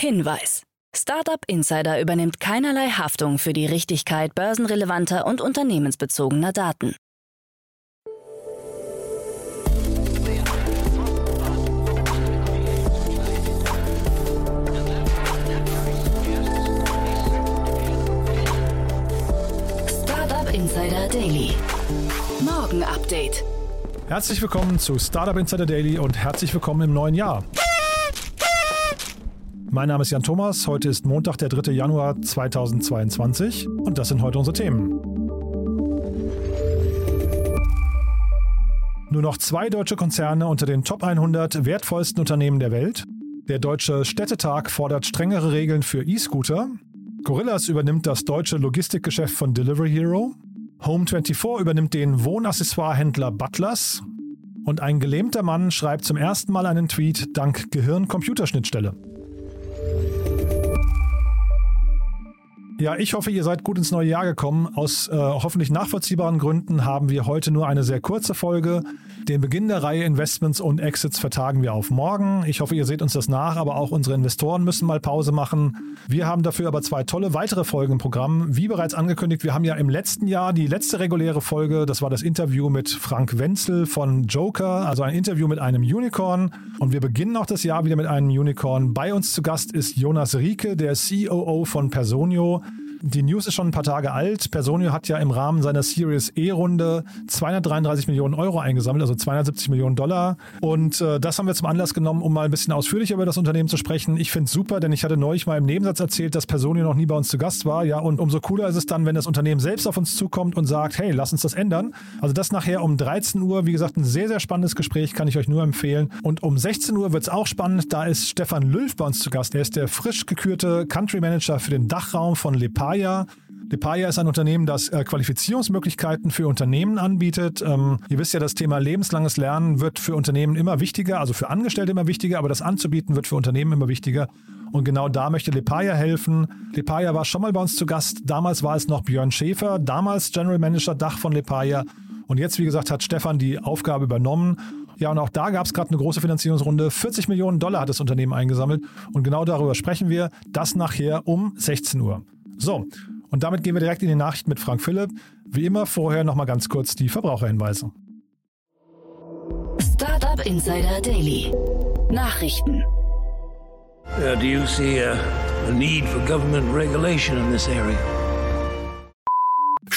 Hinweis. Startup Insider übernimmt keinerlei Haftung für die Richtigkeit börsenrelevanter und unternehmensbezogener Daten. Startup Insider Daily. Morgen Update. Herzlich willkommen zu Startup Insider Daily und herzlich willkommen im neuen Jahr. Mein Name ist Jan Thomas. Heute ist Montag, der 3. Januar 2022 und das sind heute unsere Themen. Nur noch zwei deutsche Konzerne unter den Top 100 wertvollsten Unternehmen der Welt. Der Deutsche Städtetag fordert strengere Regeln für E-Scooter. Gorillas übernimmt das deutsche Logistikgeschäft von Delivery Hero. Home24 übernimmt den Wohnaccessoirehändler Butlers. Und ein gelähmter Mann schreibt zum ersten Mal einen Tweet dank Gehirn-Computerschnittstelle. Ja, ich hoffe, ihr seid gut ins neue Jahr gekommen. Aus äh, hoffentlich nachvollziehbaren Gründen haben wir heute nur eine sehr kurze Folge. Den Beginn der Reihe Investments und Exits vertagen wir auf morgen. Ich hoffe, ihr seht uns das nach, aber auch unsere Investoren müssen mal Pause machen. Wir haben dafür aber zwei tolle weitere Folgen im Programm. Wie bereits angekündigt, wir haben ja im letzten Jahr die letzte reguläre Folge, das war das Interview mit Frank Wenzel von Joker, also ein Interview mit einem Unicorn. Und wir beginnen auch das Jahr wieder mit einem Unicorn. Bei uns zu Gast ist Jonas Rieke, der COO von Personio. Die News ist schon ein paar Tage alt. Personio hat ja im Rahmen seiner Series E-Runde 233 Millionen Euro eingesammelt, also 270 Millionen Dollar. Und äh, das haben wir zum Anlass genommen, um mal ein bisschen ausführlicher über das Unternehmen zu sprechen. Ich finde es super, denn ich hatte neulich mal im Nebensatz erzählt, dass Personio noch nie bei uns zu Gast war. Ja, und umso cooler ist es dann, wenn das Unternehmen selbst auf uns zukommt und sagt, hey, lass uns das ändern. Also das nachher um 13 Uhr, wie gesagt, ein sehr, sehr spannendes Gespräch, kann ich euch nur empfehlen. Und um 16 Uhr wird es auch spannend. Da ist Stefan Lülf bei uns zu Gast. Er ist der frisch gekürte Country Manager für den Dachraum von Lepar Lepaya. Lepaya ist ein Unternehmen, das äh, Qualifizierungsmöglichkeiten für Unternehmen anbietet. Ähm, ihr wisst ja, das Thema lebenslanges Lernen wird für Unternehmen immer wichtiger, also für Angestellte immer wichtiger, aber das anzubieten wird für Unternehmen immer wichtiger. Und genau da möchte Lepaya helfen. Lepaya war schon mal bei uns zu Gast. Damals war es noch Björn Schäfer, damals General Manager Dach von Lepaya. Und jetzt, wie gesagt, hat Stefan die Aufgabe übernommen. Ja, und auch da gab es gerade eine große Finanzierungsrunde. 40 Millionen Dollar hat das Unternehmen eingesammelt. Und genau darüber sprechen wir. Das nachher um 16 Uhr. So, und damit gehen wir direkt in die Nachricht mit Frank Philipp. Wie immer vorher nochmal ganz kurz die Verbraucherhinweise. Startup Insider Daily. Nachrichten. Uh, do you see a, a need for government regulation in this area?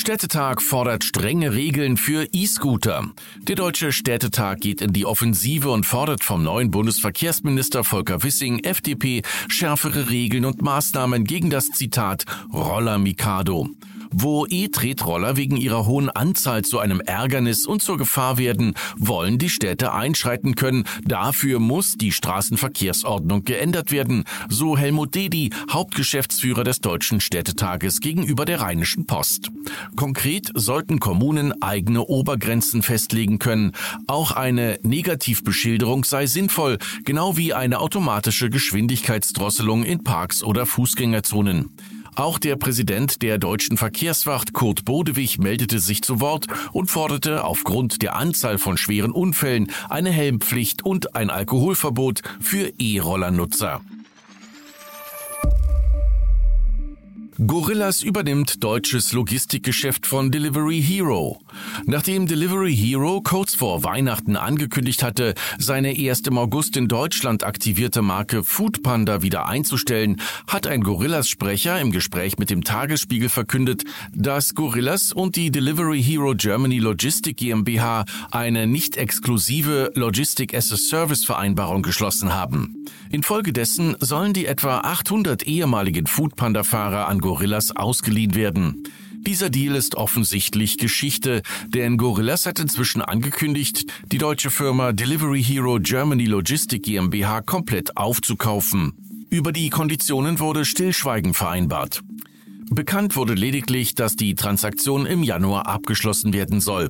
Städtetag fordert strenge Regeln für E-Scooter. Der Deutsche Städtetag geht in die Offensive und fordert vom neuen Bundesverkehrsminister Volker Wissing, FDP, schärfere Regeln und Maßnahmen gegen das Zitat Roller Mikado. Wo E-Tretroller wegen ihrer hohen Anzahl zu einem Ärgernis und zur Gefahr werden, wollen die Städte einschreiten können. Dafür muss die Straßenverkehrsordnung geändert werden, so Helmut Dedi, Hauptgeschäftsführer des Deutschen Städtetages gegenüber der Rheinischen Post. Konkret sollten Kommunen eigene Obergrenzen festlegen können. Auch eine Negativbeschilderung sei sinnvoll, genau wie eine automatische Geschwindigkeitsdrosselung in Parks oder Fußgängerzonen. Auch der Präsident der deutschen Verkehrswacht Kurt Bodewig meldete sich zu Wort und forderte aufgrund der Anzahl von schweren Unfällen eine Helmpflicht und ein Alkoholverbot für E-Rollernutzer. Gorillas übernimmt deutsches Logistikgeschäft von Delivery Hero. Nachdem Delivery Hero kurz vor Weihnachten angekündigt hatte, seine erst im August in Deutschland aktivierte Marke Foodpanda wieder einzustellen, hat ein Gorillas-Sprecher im Gespräch mit dem Tagesspiegel verkündet, dass Gorillas und die Delivery Hero Germany Logistic GmbH eine nicht exklusive Logistic as a Service Vereinbarung geschlossen haben. Infolgedessen sollen die etwa 800 ehemaligen Foodpanda-Fahrer an Gorillas ausgeliehen werden. Dieser Deal ist offensichtlich Geschichte, denn Gorillas hat inzwischen angekündigt, die deutsche Firma Delivery Hero Germany Logistic GmbH komplett aufzukaufen. Über die Konditionen wurde Stillschweigen vereinbart. Bekannt wurde lediglich, dass die Transaktion im Januar abgeschlossen werden soll.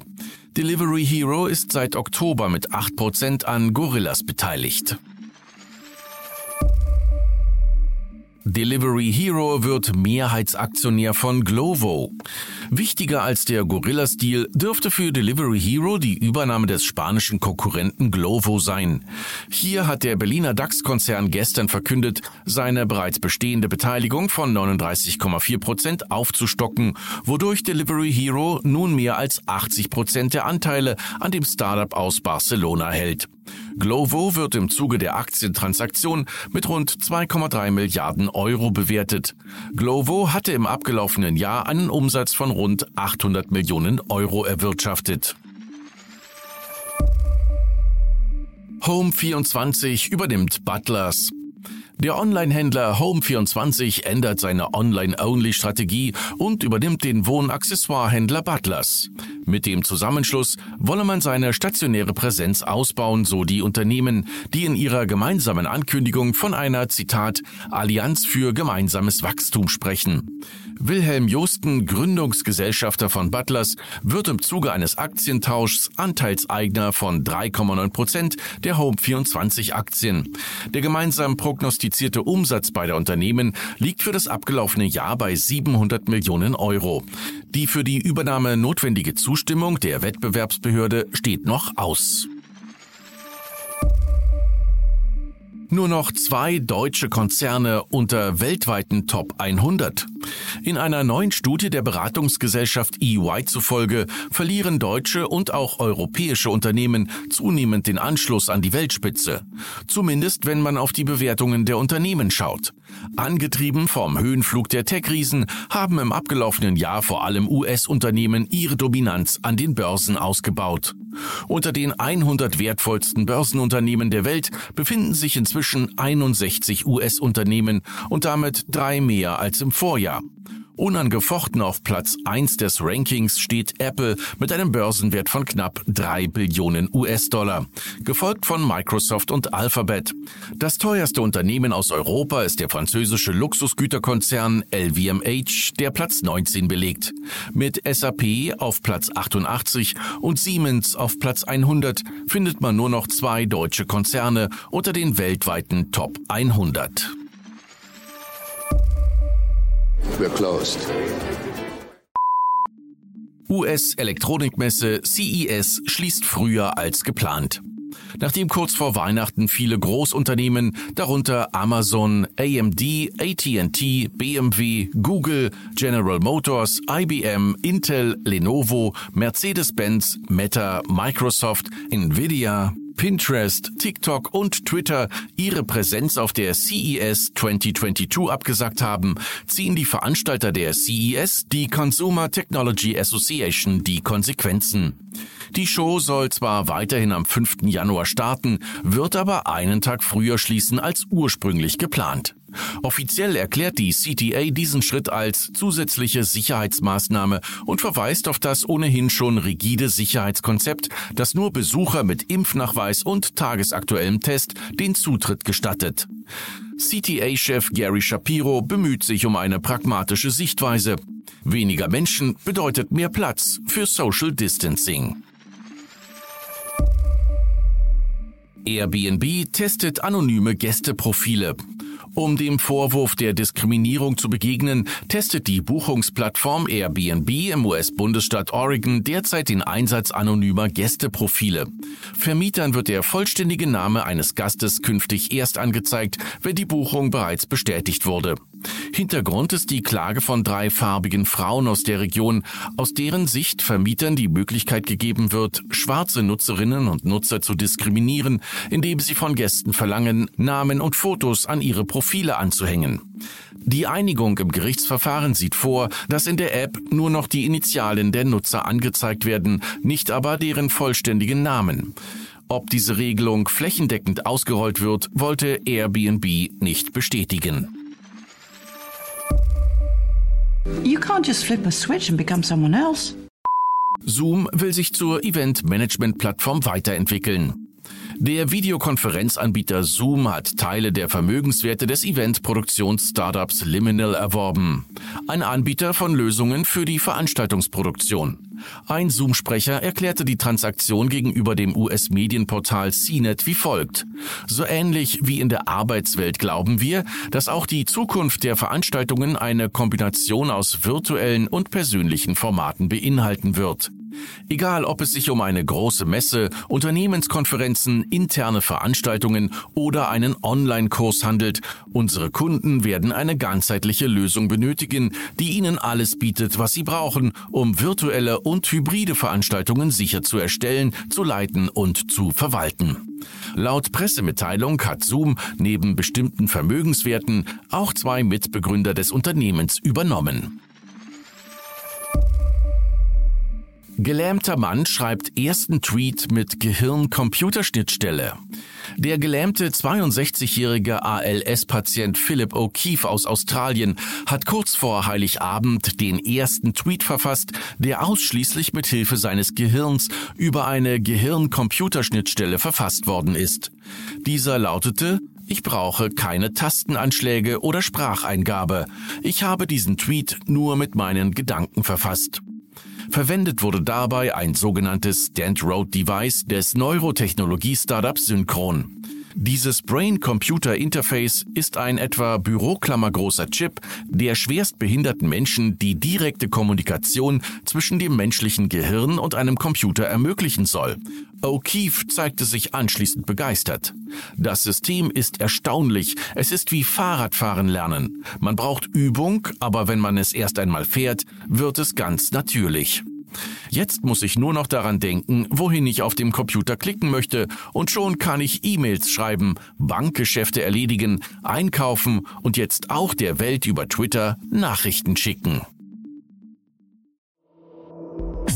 Delivery Hero ist seit Oktober mit 8% an Gorillas beteiligt. Delivery Hero wird Mehrheitsaktionär von Glovo. Wichtiger als der Gorillas-Deal dürfte für Delivery Hero die Übernahme des spanischen Konkurrenten Glovo sein. Hier hat der Berliner DAX-Konzern gestern verkündet, seine bereits bestehende Beteiligung von 39,4 Prozent aufzustocken, wodurch Delivery Hero nun mehr als 80 Prozent der Anteile an dem Startup aus Barcelona hält. Glovo wird im Zuge der Aktientransaktion mit rund 2,3 Milliarden Euro bewertet. Glovo hatte im abgelaufenen Jahr einen Umsatz von rund 800 Millionen Euro erwirtschaftet. Home24 übernimmt Butlers. Der Online-Händler Home24 ändert seine Online-Only-Strategie und übernimmt den Wohnaccessoire-Händler Butlers. Mit dem Zusammenschluss wolle man seine stationäre Präsenz ausbauen, so die Unternehmen, die in ihrer gemeinsamen Ankündigung von einer, Zitat, Allianz für gemeinsames Wachstum sprechen. Wilhelm Josten, Gründungsgesellschafter von Butlers, wird im Zuge eines Aktientauschs Anteilseigner von 3,9 Prozent der Home24 Aktien. Der gemeinsam prognostizierte Umsatz beider Unternehmen liegt für das abgelaufene Jahr bei 700 Millionen Euro. Die für die Übernahme notwendige Zustimmung der Wettbewerbsbehörde steht noch aus. Nur noch zwei deutsche Konzerne unter weltweiten Top 100. In einer neuen Studie der Beratungsgesellschaft EY zufolge verlieren deutsche und auch europäische Unternehmen zunehmend den Anschluss an die Weltspitze. Zumindest wenn man auf die Bewertungen der Unternehmen schaut. Angetrieben vom Höhenflug der Tech-Riesen haben im abgelaufenen Jahr vor allem US-Unternehmen ihre Dominanz an den Börsen ausgebaut. Unter den 100 wertvollsten Börsenunternehmen der Welt befinden sich inzwischen 61 US-Unternehmen und damit drei mehr als im Vorjahr. Unangefochten auf Platz 1 des Rankings steht Apple mit einem Börsenwert von knapp 3 Billionen US-Dollar, gefolgt von Microsoft und Alphabet. Das teuerste Unternehmen aus Europa ist der französische Luxusgüterkonzern LVMH, der Platz 19 belegt. Mit SAP auf Platz 88 und Siemens auf Platz 100 findet man nur noch zwei deutsche Konzerne unter den weltweiten Top 100. We're closed. US-Elektronikmesse CES schließt früher als geplant. Nachdem kurz vor Weihnachten viele Großunternehmen, darunter Amazon, AMD, AT&T, BMW, Google, General Motors, IBM, Intel, Lenovo, Mercedes-Benz, Meta, Microsoft, Nvidia, Pinterest, TikTok und Twitter ihre Präsenz auf der CES 2022 abgesagt haben, ziehen die Veranstalter der CES, die Consumer Technology Association, die Konsequenzen. Die Show soll zwar weiterhin am 5. Januar starten, wird aber einen Tag früher schließen als ursprünglich geplant. Offiziell erklärt die CTA diesen Schritt als zusätzliche Sicherheitsmaßnahme und verweist auf das ohnehin schon rigide Sicherheitskonzept, das nur Besucher mit Impfnachweis und tagesaktuellem Test den Zutritt gestattet. CTA-Chef Gary Shapiro bemüht sich um eine pragmatische Sichtweise. Weniger Menschen bedeutet mehr Platz für Social Distancing. Airbnb testet anonyme Gästeprofile. Um dem Vorwurf der Diskriminierung zu begegnen, testet die Buchungsplattform Airbnb im US-Bundesstaat Oregon derzeit den Einsatz anonymer Gästeprofile. Vermietern wird der vollständige Name eines Gastes künftig erst angezeigt, wenn die Buchung bereits bestätigt wurde. Hintergrund ist die Klage von drei farbigen Frauen aus der Region, aus deren Sicht Vermietern die Möglichkeit gegeben wird, schwarze Nutzerinnen und Nutzer zu diskriminieren, indem sie von Gästen verlangen, Namen und Fotos an ihre Profile anzuhängen. Die Einigung im Gerichtsverfahren sieht vor, dass in der App nur noch die Initialen der Nutzer angezeigt werden, nicht aber deren vollständigen Namen. Ob diese Regelung flächendeckend ausgerollt wird, wollte Airbnb nicht bestätigen. You can't just flip a switch and become someone else. Zoom will sich zur Event-Management-Plattform weiterentwickeln. Der Videokonferenzanbieter Zoom hat Teile der Vermögenswerte des Eventproduktions-Startups Liminal erworben. Ein Anbieter von Lösungen für die Veranstaltungsproduktion. Ein Zoom-Sprecher erklärte die Transaktion gegenüber dem US-Medienportal CNET wie folgt. So ähnlich wie in der Arbeitswelt glauben wir, dass auch die Zukunft der Veranstaltungen eine Kombination aus virtuellen und persönlichen Formaten beinhalten wird. Egal, ob es sich um eine große Messe, Unternehmenskonferenzen, interne Veranstaltungen oder einen Online-Kurs handelt, unsere Kunden werden eine ganzheitliche Lösung benötigen, die ihnen alles bietet, was sie brauchen, um virtuelle und hybride Veranstaltungen sicher zu erstellen, zu leiten und zu verwalten. Laut Pressemitteilung hat Zoom neben bestimmten Vermögenswerten auch zwei Mitbegründer des Unternehmens übernommen. Gelähmter Mann schreibt ersten Tweet mit Gehirn-Computerschnittstelle. Der gelähmte 62-jährige ALS-Patient Philip O'Keefe aus Australien hat kurz vor Heiligabend den ersten Tweet verfasst, der ausschließlich mit Hilfe seines Gehirns über eine Gehirn-Computerschnittstelle verfasst worden ist. Dieser lautete ich brauche keine Tastenanschläge oder Spracheingabe. Ich habe diesen Tweet nur mit meinen Gedanken verfasst. Verwendet wurde dabei ein sogenanntes Stand Road Device des Neurotechnologie-Startups Synchron. Dieses Brain-Computer-Interface ist ein etwa büroklammergroßer Chip, der schwerstbehinderten Menschen die direkte Kommunikation zwischen dem menschlichen Gehirn und einem Computer ermöglichen soll. O'Keefe zeigte sich anschließend begeistert. Das System ist erstaunlich. Es ist wie Fahrradfahren lernen. Man braucht Übung, aber wenn man es erst einmal fährt, wird es ganz natürlich. Jetzt muss ich nur noch daran denken, wohin ich auf dem Computer klicken möchte und schon kann ich E-Mails schreiben, Bankgeschäfte erledigen, einkaufen und jetzt auch der Welt über Twitter Nachrichten schicken.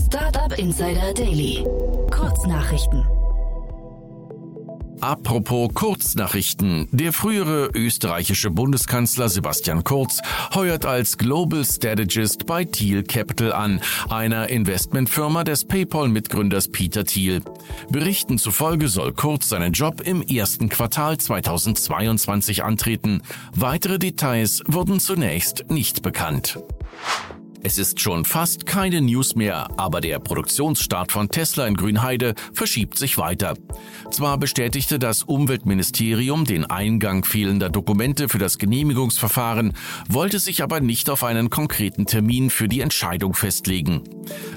Startup Insider Daily. Kurznachrichten. Apropos Kurznachrichten. Der frühere österreichische Bundeskanzler Sebastian Kurz heuert als Global Strategist bei Thiel Capital an, einer Investmentfirma des PayPal-Mitgründers Peter Thiel. Berichten zufolge soll Kurz seinen Job im ersten Quartal 2022 antreten. Weitere Details wurden zunächst nicht bekannt. Es ist schon fast keine News mehr, aber der Produktionsstart von Tesla in Grünheide verschiebt sich weiter. Zwar bestätigte das Umweltministerium den Eingang fehlender Dokumente für das Genehmigungsverfahren, wollte sich aber nicht auf einen konkreten Termin für die Entscheidung festlegen.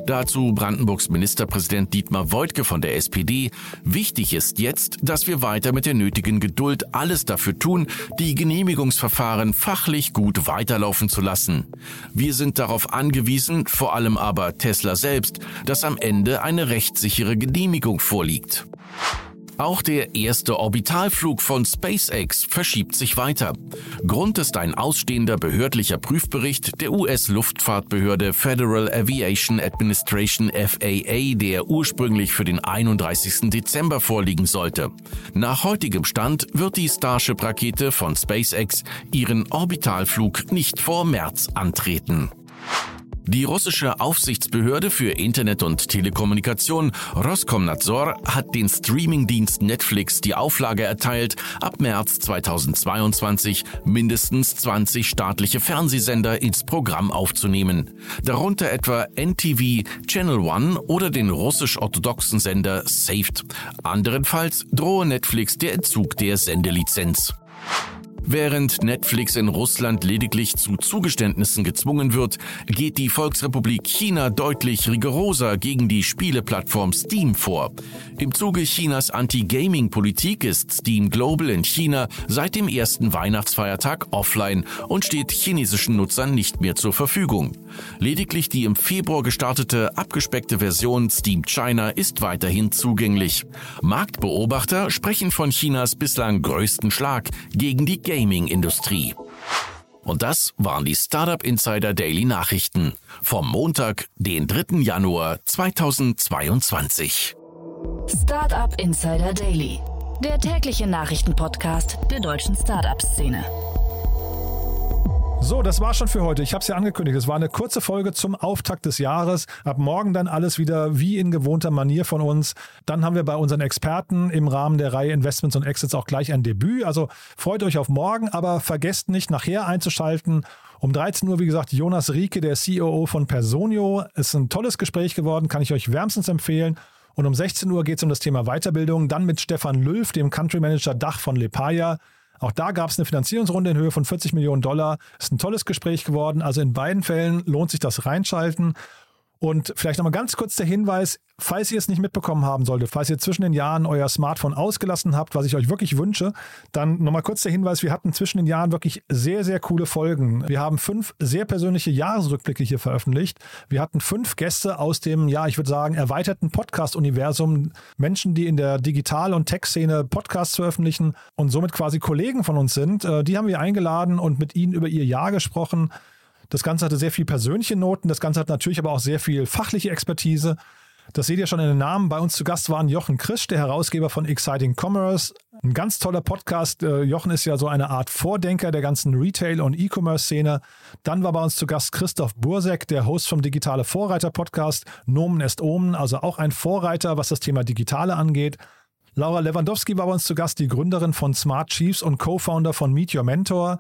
Dazu Brandenburgs Ministerpräsident Dietmar Woidke von der SPD. Wichtig ist jetzt, dass wir weiter mit der nötigen Geduld alles dafür tun, die Genehmigungsverfahren fachlich gut weiterlaufen zu lassen. Wir sind darauf angewiesen, vor allem aber Tesla selbst, dass am Ende eine rechtssichere Genehmigung vorliegt. Auch der erste Orbitalflug von SpaceX verschiebt sich weiter. Grund ist ein ausstehender behördlicher Prüfbericht der US-Luftfahrtbehörde Federal Aviation Administration FAA, der ursprünglich für den 31. Dezember vorliegen sollte. Nach heutigem Stand wird die Starship-Rakete von SpaceX ihren Orbitalflug nicht vor März antreten. Die russische Aufsichtsbehörde für Internet und Telekommunikation Roskomnadzor hat den Streamingdienst Netflix die Auflage erteilt, ab März 2022 mindestens 20 staatliche Fernsehsender ins Programm aufzunehmen. Darunter etwa NTV, Channel One oder den russisch-orthodoxen Sender Saved. Anderenfalls drohe Netflix der Entzug der Sendelizenz. Während Netflix in Russland lediglich zu Zugeständnissen gezwungen wird, geht die Volksrepublik China deutlich rigoroser gegen die Spieleplattform Steam vor. Im Zuge Chinas Anti-Gaming-Politik ist Steam Global in China seit dem ersten Weihnachtsfeiertag offline und steht chinesischen Nutzern nicht mehr zur Verfügung. Lediglich die im Februar gestartete abgespeckte Version Steam China ist weiterhin zugänglich. Marktbeobachter sprechen von Chinas bislang größten Schlag gegen die Gaming-Industrie. Und das waren die Startup Insider Daily Nachrichten vom Montag, den 3. Januar 2022. Startup Insider Daily, der tägliche Nachrichtenpodcast der deutschen Startup-Szene. So, das war schon für heute. Ich habe es ja angekündigt. Es war eine kurze Folge zum Auftakt des Jahres. Ab morgen dann alles wieder wie in gewohnter Manier von uns. Dann haben wir bei unseren Experten im Rahmen der Reihe Investments und Exits auch gleich ein Debüt. Also freut euch auf morgen, aber vergesst nicht, nachher einzuschalten. Um 13 Uhr, wie gesagt, Jonas Rieke, der COO von Personio. Ist ein tolles Gespräch geworden, kann ich euch wärmstens empfehlen. Und um 16 Uhr geht es um das Thema Weiterbildung. Dann mit Stefan Lülf, dem Country Manager Dach von Lepaya. Auch da gab es eine Finanzierungsrunde in Höhe von 40 Millionen Dollar. Ist ein tolles Gespräch geworden. Also in beiden Fällen lohnt sich das Reinschalten. Und vielleicht nochmal ganz kurz der Hinweis, falls ihr es nicht mitbekommen haben solltet, falls ihr zwischen den Jahren euer Smartphone ausgelassen habt, was ich euch wirklich wünsche, dann nochmal kurz der Hinweis, wir hatten zwischen den Jahren wirklich sehr, sehr coole Folgen. Wir haben fünf sehr persönliche Jahresrückblicke hier veröffentlicht. Wir hatten fünf Gäste aus dem, ja, ich würde sagen, erweiterten Podcast-Universum, Menschen, die in der Digital- und Tech-Szene Podcasts veröffentlichen und somit quasi Kollegen von uns sind. Äh, die haben wir eingeladen und mit ihnen über ihr Jahr gesprochen. Das Ganze hatte sehr viel persönliche Noten, das Ganze hat natürlich aber auch sehr viel fachliche Expertise. Das seht ihr schon in den Namen. Bei uns zu Gast waren Jochen Krisch, der Herausgeber von Exciting Commerce. Ein ganz toller Podcast. Äh, Jochen ist ja so eine Art Vordenker der ganzen Retail- und E-Commerce-Szene. Dann war bei uns zu Gast Christoph Bursek, der Host vom Digitale Vorreiter-Podcast. Nomen est Omen, also auch ein Vorreiter, was das Thema Digitale angeht. Laura Lewandowski war bei uns zu Gast, die Gründerin von Smart Chiefs und Co-Founder von Meet Your Mentor.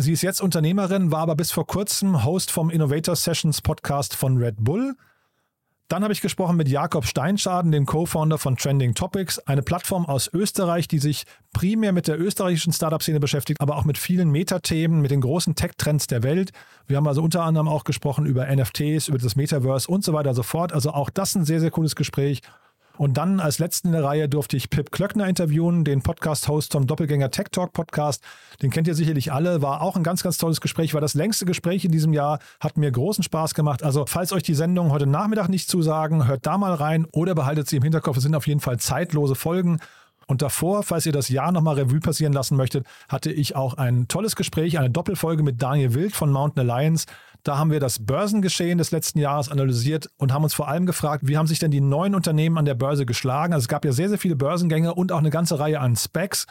Sie ist jetzt Unternehmerin, war aber bis vor kurzem Host vom Innovator Sessions Podcast von Red Bull. Dann habe ich gesprochen mit Jakob Steinschaden, dem Co-Founder von Trending Topics, eine Plattform aus Österreich, die sich primär mit der österreichischen Startup-Szene beschäftigt, aber auch mit vielen Metathemen, mit den großen Tech-Trends der Welt. Wir haben also unter anderem auch gesprochen über NFTs, über das Metaverse und so weiter und so fort. Also auch das ein sehr, sehr cooles Gespräch. Und dann als letzten in der Reihe durfte ich Pip Klöckner interviewen, den Podcast-Host vom Doppelgänger Tech Talk Podcast. Den kennt ihr sicherlich alle. War auch ein ganz, ganz tolles Gespräch. War das längste Gespräch in diesem Jahr. Hat mir großen Spaß gemacht. Also, falls euch die Sendung heute Nachmittag nicht zusagen, hört da mal rein oder behaltet sie im Hinterkopf. Es sind auf jeden Fall zeitlose Folgen. Und davor, falls ihr das Jahr nochmal Revue passieren lassen möchtet, hatte ich auch ein tolles Gespräch, eine Doppelfolge mit Daniel Wild von Mountain Alliance. Da haben wir das Börsengeschehen des letzten Jahres analysiert und haben uns vor allem gefragt, wie haben sich denn die neuen Unternehmen an der Börse geschlagen? Also es gab ja sehr, sehr viele Börsengänge und auch eine ganze Reihe an Specs.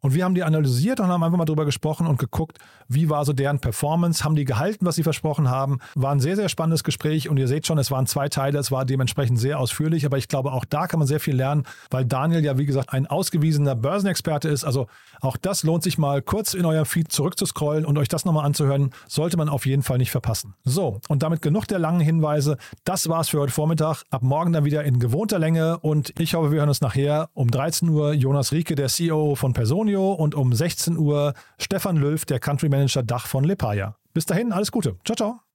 Und wir haben die analysiert und haben einfach mal drüber gesprochen und geguckt, wie war so deren Performance, haben die gehalten, was sie versprochen haben. War ein sehr, sehr spannendes Gespräch und ihr seht schon, es waren zwei Teile, es war dementsprechend sehr ausführlich, aber ich glaube, auch da kann man sehr viel lernen, weil Daniel ja, wie gesagt, ein ausgewiesener Börsenexperte ist. Also auch das lohnt sich mal kurz in eurem Feed zurückzuscrollen und euch das nochmal anzuhören, sollte man auf jeden Fall nicht verpassen. So, und damit genug der langen Hinweise. Das war's für heute Vormittag. Ab morgen dann wieder in gewohnter Länge und ich hoffe, wir hören uns nachher um 13 Uhr. Jonas Rieke, der CEO von Personio Antonio und um 16 Uhr Stefan Löw, der Country Manager Dach von Lepaya. Bis dahin, alles Gute. Ciao, ciao.